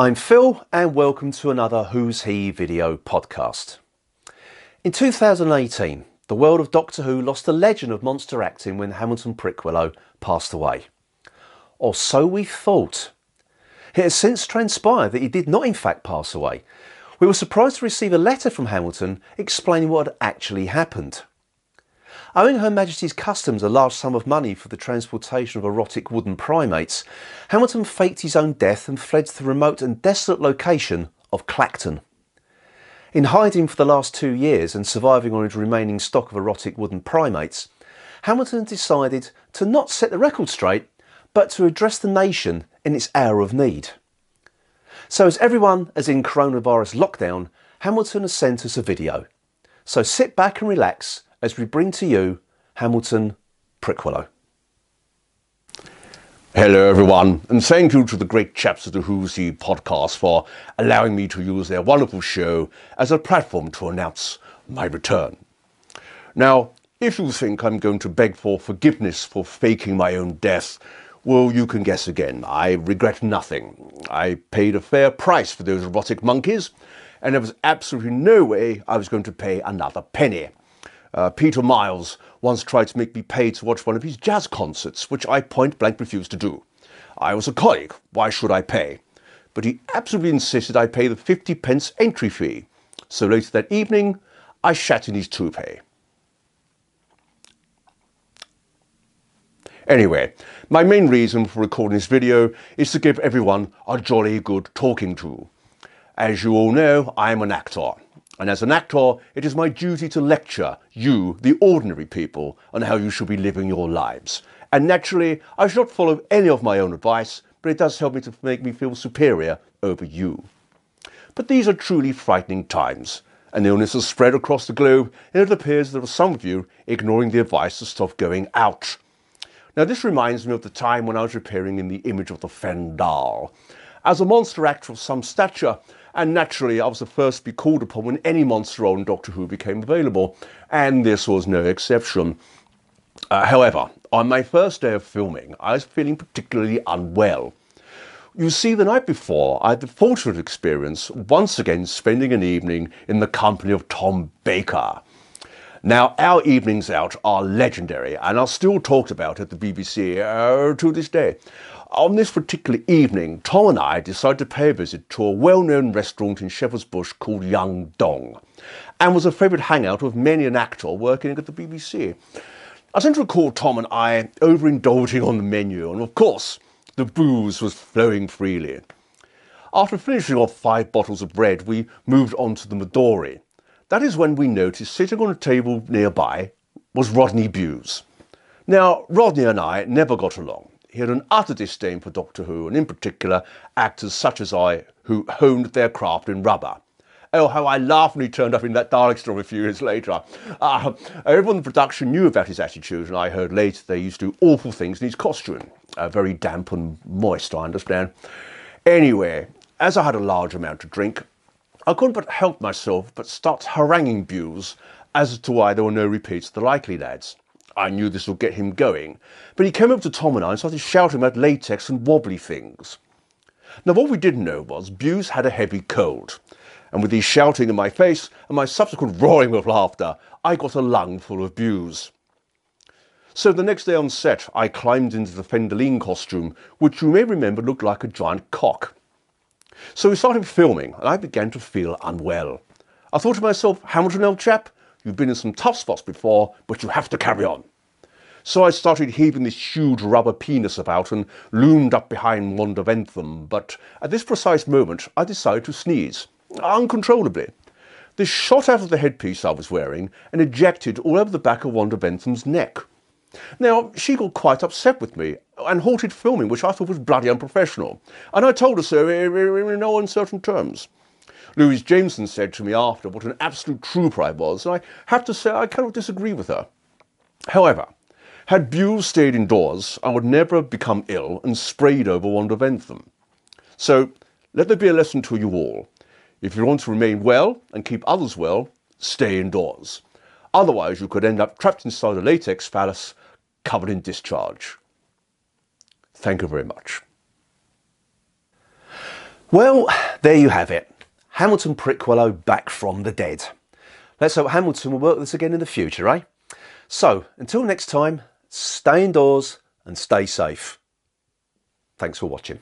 I'm Phil and welcome to another Who's He video podcast. In 2018, the world of Doctor Who lost a legend of monster acting when Hamilton Prickwillow passed away. Or so we thought. It has since transpired that he did not in fact pass away. We were surprised to receive a letter from Hamilton explaining what had actually happened. Owing Her Majesty's Customs a large sum of money for the transportation of erotic wooden primates, Hamilton faked his own death and fled to the remote and desolate location of Clacton. In hiding for the last two years and surviving on his remaining stock of erotic wooden primates, Hamilton decided to not set the record straight, but to address the nation in its hour of need. So as everyone is in coronavirus lockdown, Hamilton has sent us a video. So sit back and relax as we bring to you Hamilton Prickwillow. Hello, everyone, and thank you to the great chaps at the Who's He podcast for allowing me to use their wonderful show as a platform to announce my return. Now, if you think I'm going to beg for forgiveness for faking my own death, well, you can guess again. I regret nothing. I paid a fair price for those erotic monkeys, and there was absolutely no way I was going to pay another penny. Uh, Peter Miles once tried to make me pay to watch one of his jazz concerts, which I point blank refused to do. I was a colleague, why should I pay? But he absolutely insisted I pay the 50 pence entry fee. So later that evening, I shat in his toupee. Anyway, my main reason for recording this video is to give everyone a jolly good talking to. As you all know, I am an actor. And as an actor, it is my duty to lecture you, the ordinary people, on how you should be living your lives. And naturally, I should not follow any of my own advice, but it does help me to make me feel superior over you. But these are truly frightening times. An illness has spread across the globe, and it appears there are some of you ignoring the advice to stop going out. Now, this reminds me of the time when I was appearing in the image of the Fendahl. As a monster actor of some stature, and naturally, I was the first to be called upon when any monster role in Doctor Who became available, and this was no exception. Uh, however, on my first day of filming, I was feeling particularly unwell. You see, the night before, I had the fortunate experience once again spending an evening in the company of Tom Baker. Now, our evenings out are legendary and are still talked about at the BBC uh, to this day. On this particular evening, Tom and I decided to pay a visit to a well-known restaurant in Shepherd's Bush called Young Dong, and was a favourite hangout of many an actor working at the BBC. I seem to recall Tom and I overindulging on the menu, and of course, the booze was flowing freely. After finishing off five bottles of bread, we moved on to the Midori. That is when we noticed sitting on a table nearby was Rodney Bewes. Now, Rodney and I never got along he had an utter disdain for Doctor Who, and in particular actors such as I who honed their craft in rubber. Oh, how I laughed when he turned up in that Dalek story a few years later. Uh, everyone in the production knew about his attitude, and I heard later they used to do awful things in his costume. Uh, very damp and moist, I understand. Anyway, as I had a large amount to drink, I couldn't but help myself but start haranguing Bewes as to why there were no repeats of the Likely Lads. I knew this would get him going, but he came up to Tom and I and started shouting about latex and wobbly things. Now, what we didn't know was Bewes had a heavy cold, and with his shouting in my face and my subsequent roaring with laughter, I got a lung full of Bewes. So the next day on set, I climbed into the Fendahleen costume, which you may remember looked like a giant cock. So we started filming, and I began to feel unwell. I thought to myself, Hamilton, old chap, You've been in some tough spots before, but you have to carry on. So I started heaving this huge rubber penis about and loomed up behind Wanda Ventham, but at this precise moment I decided to sneeze, uncontrollably. This shot out of the headpiece I was wearing and ejected all over the back of Wanda Ventham's neck. Now, she got quite upset with me and halted filming, which I thought was bloody unprofessional, and I told her so in no uncertain terms. Louise Jameson said to me after what an absolute trooper I was, and I have to say I cannot disagree with her. However, had Bewes stayed indoors, I would never have become ill and sprayed over Wanda Ventham. So let there be a lesson to you all. If you want to remain well and keep others well, stay indoors. Otherwise, you could end up trapped inside a latex phallus covered in discharge. Thank you very much. Well, there you have it. Hamilton Prickwillow back from the dead. Let's hope Hamilton will work this again in the future, eh? So, until next time, stay indoors and stay safe. Thanks for watching.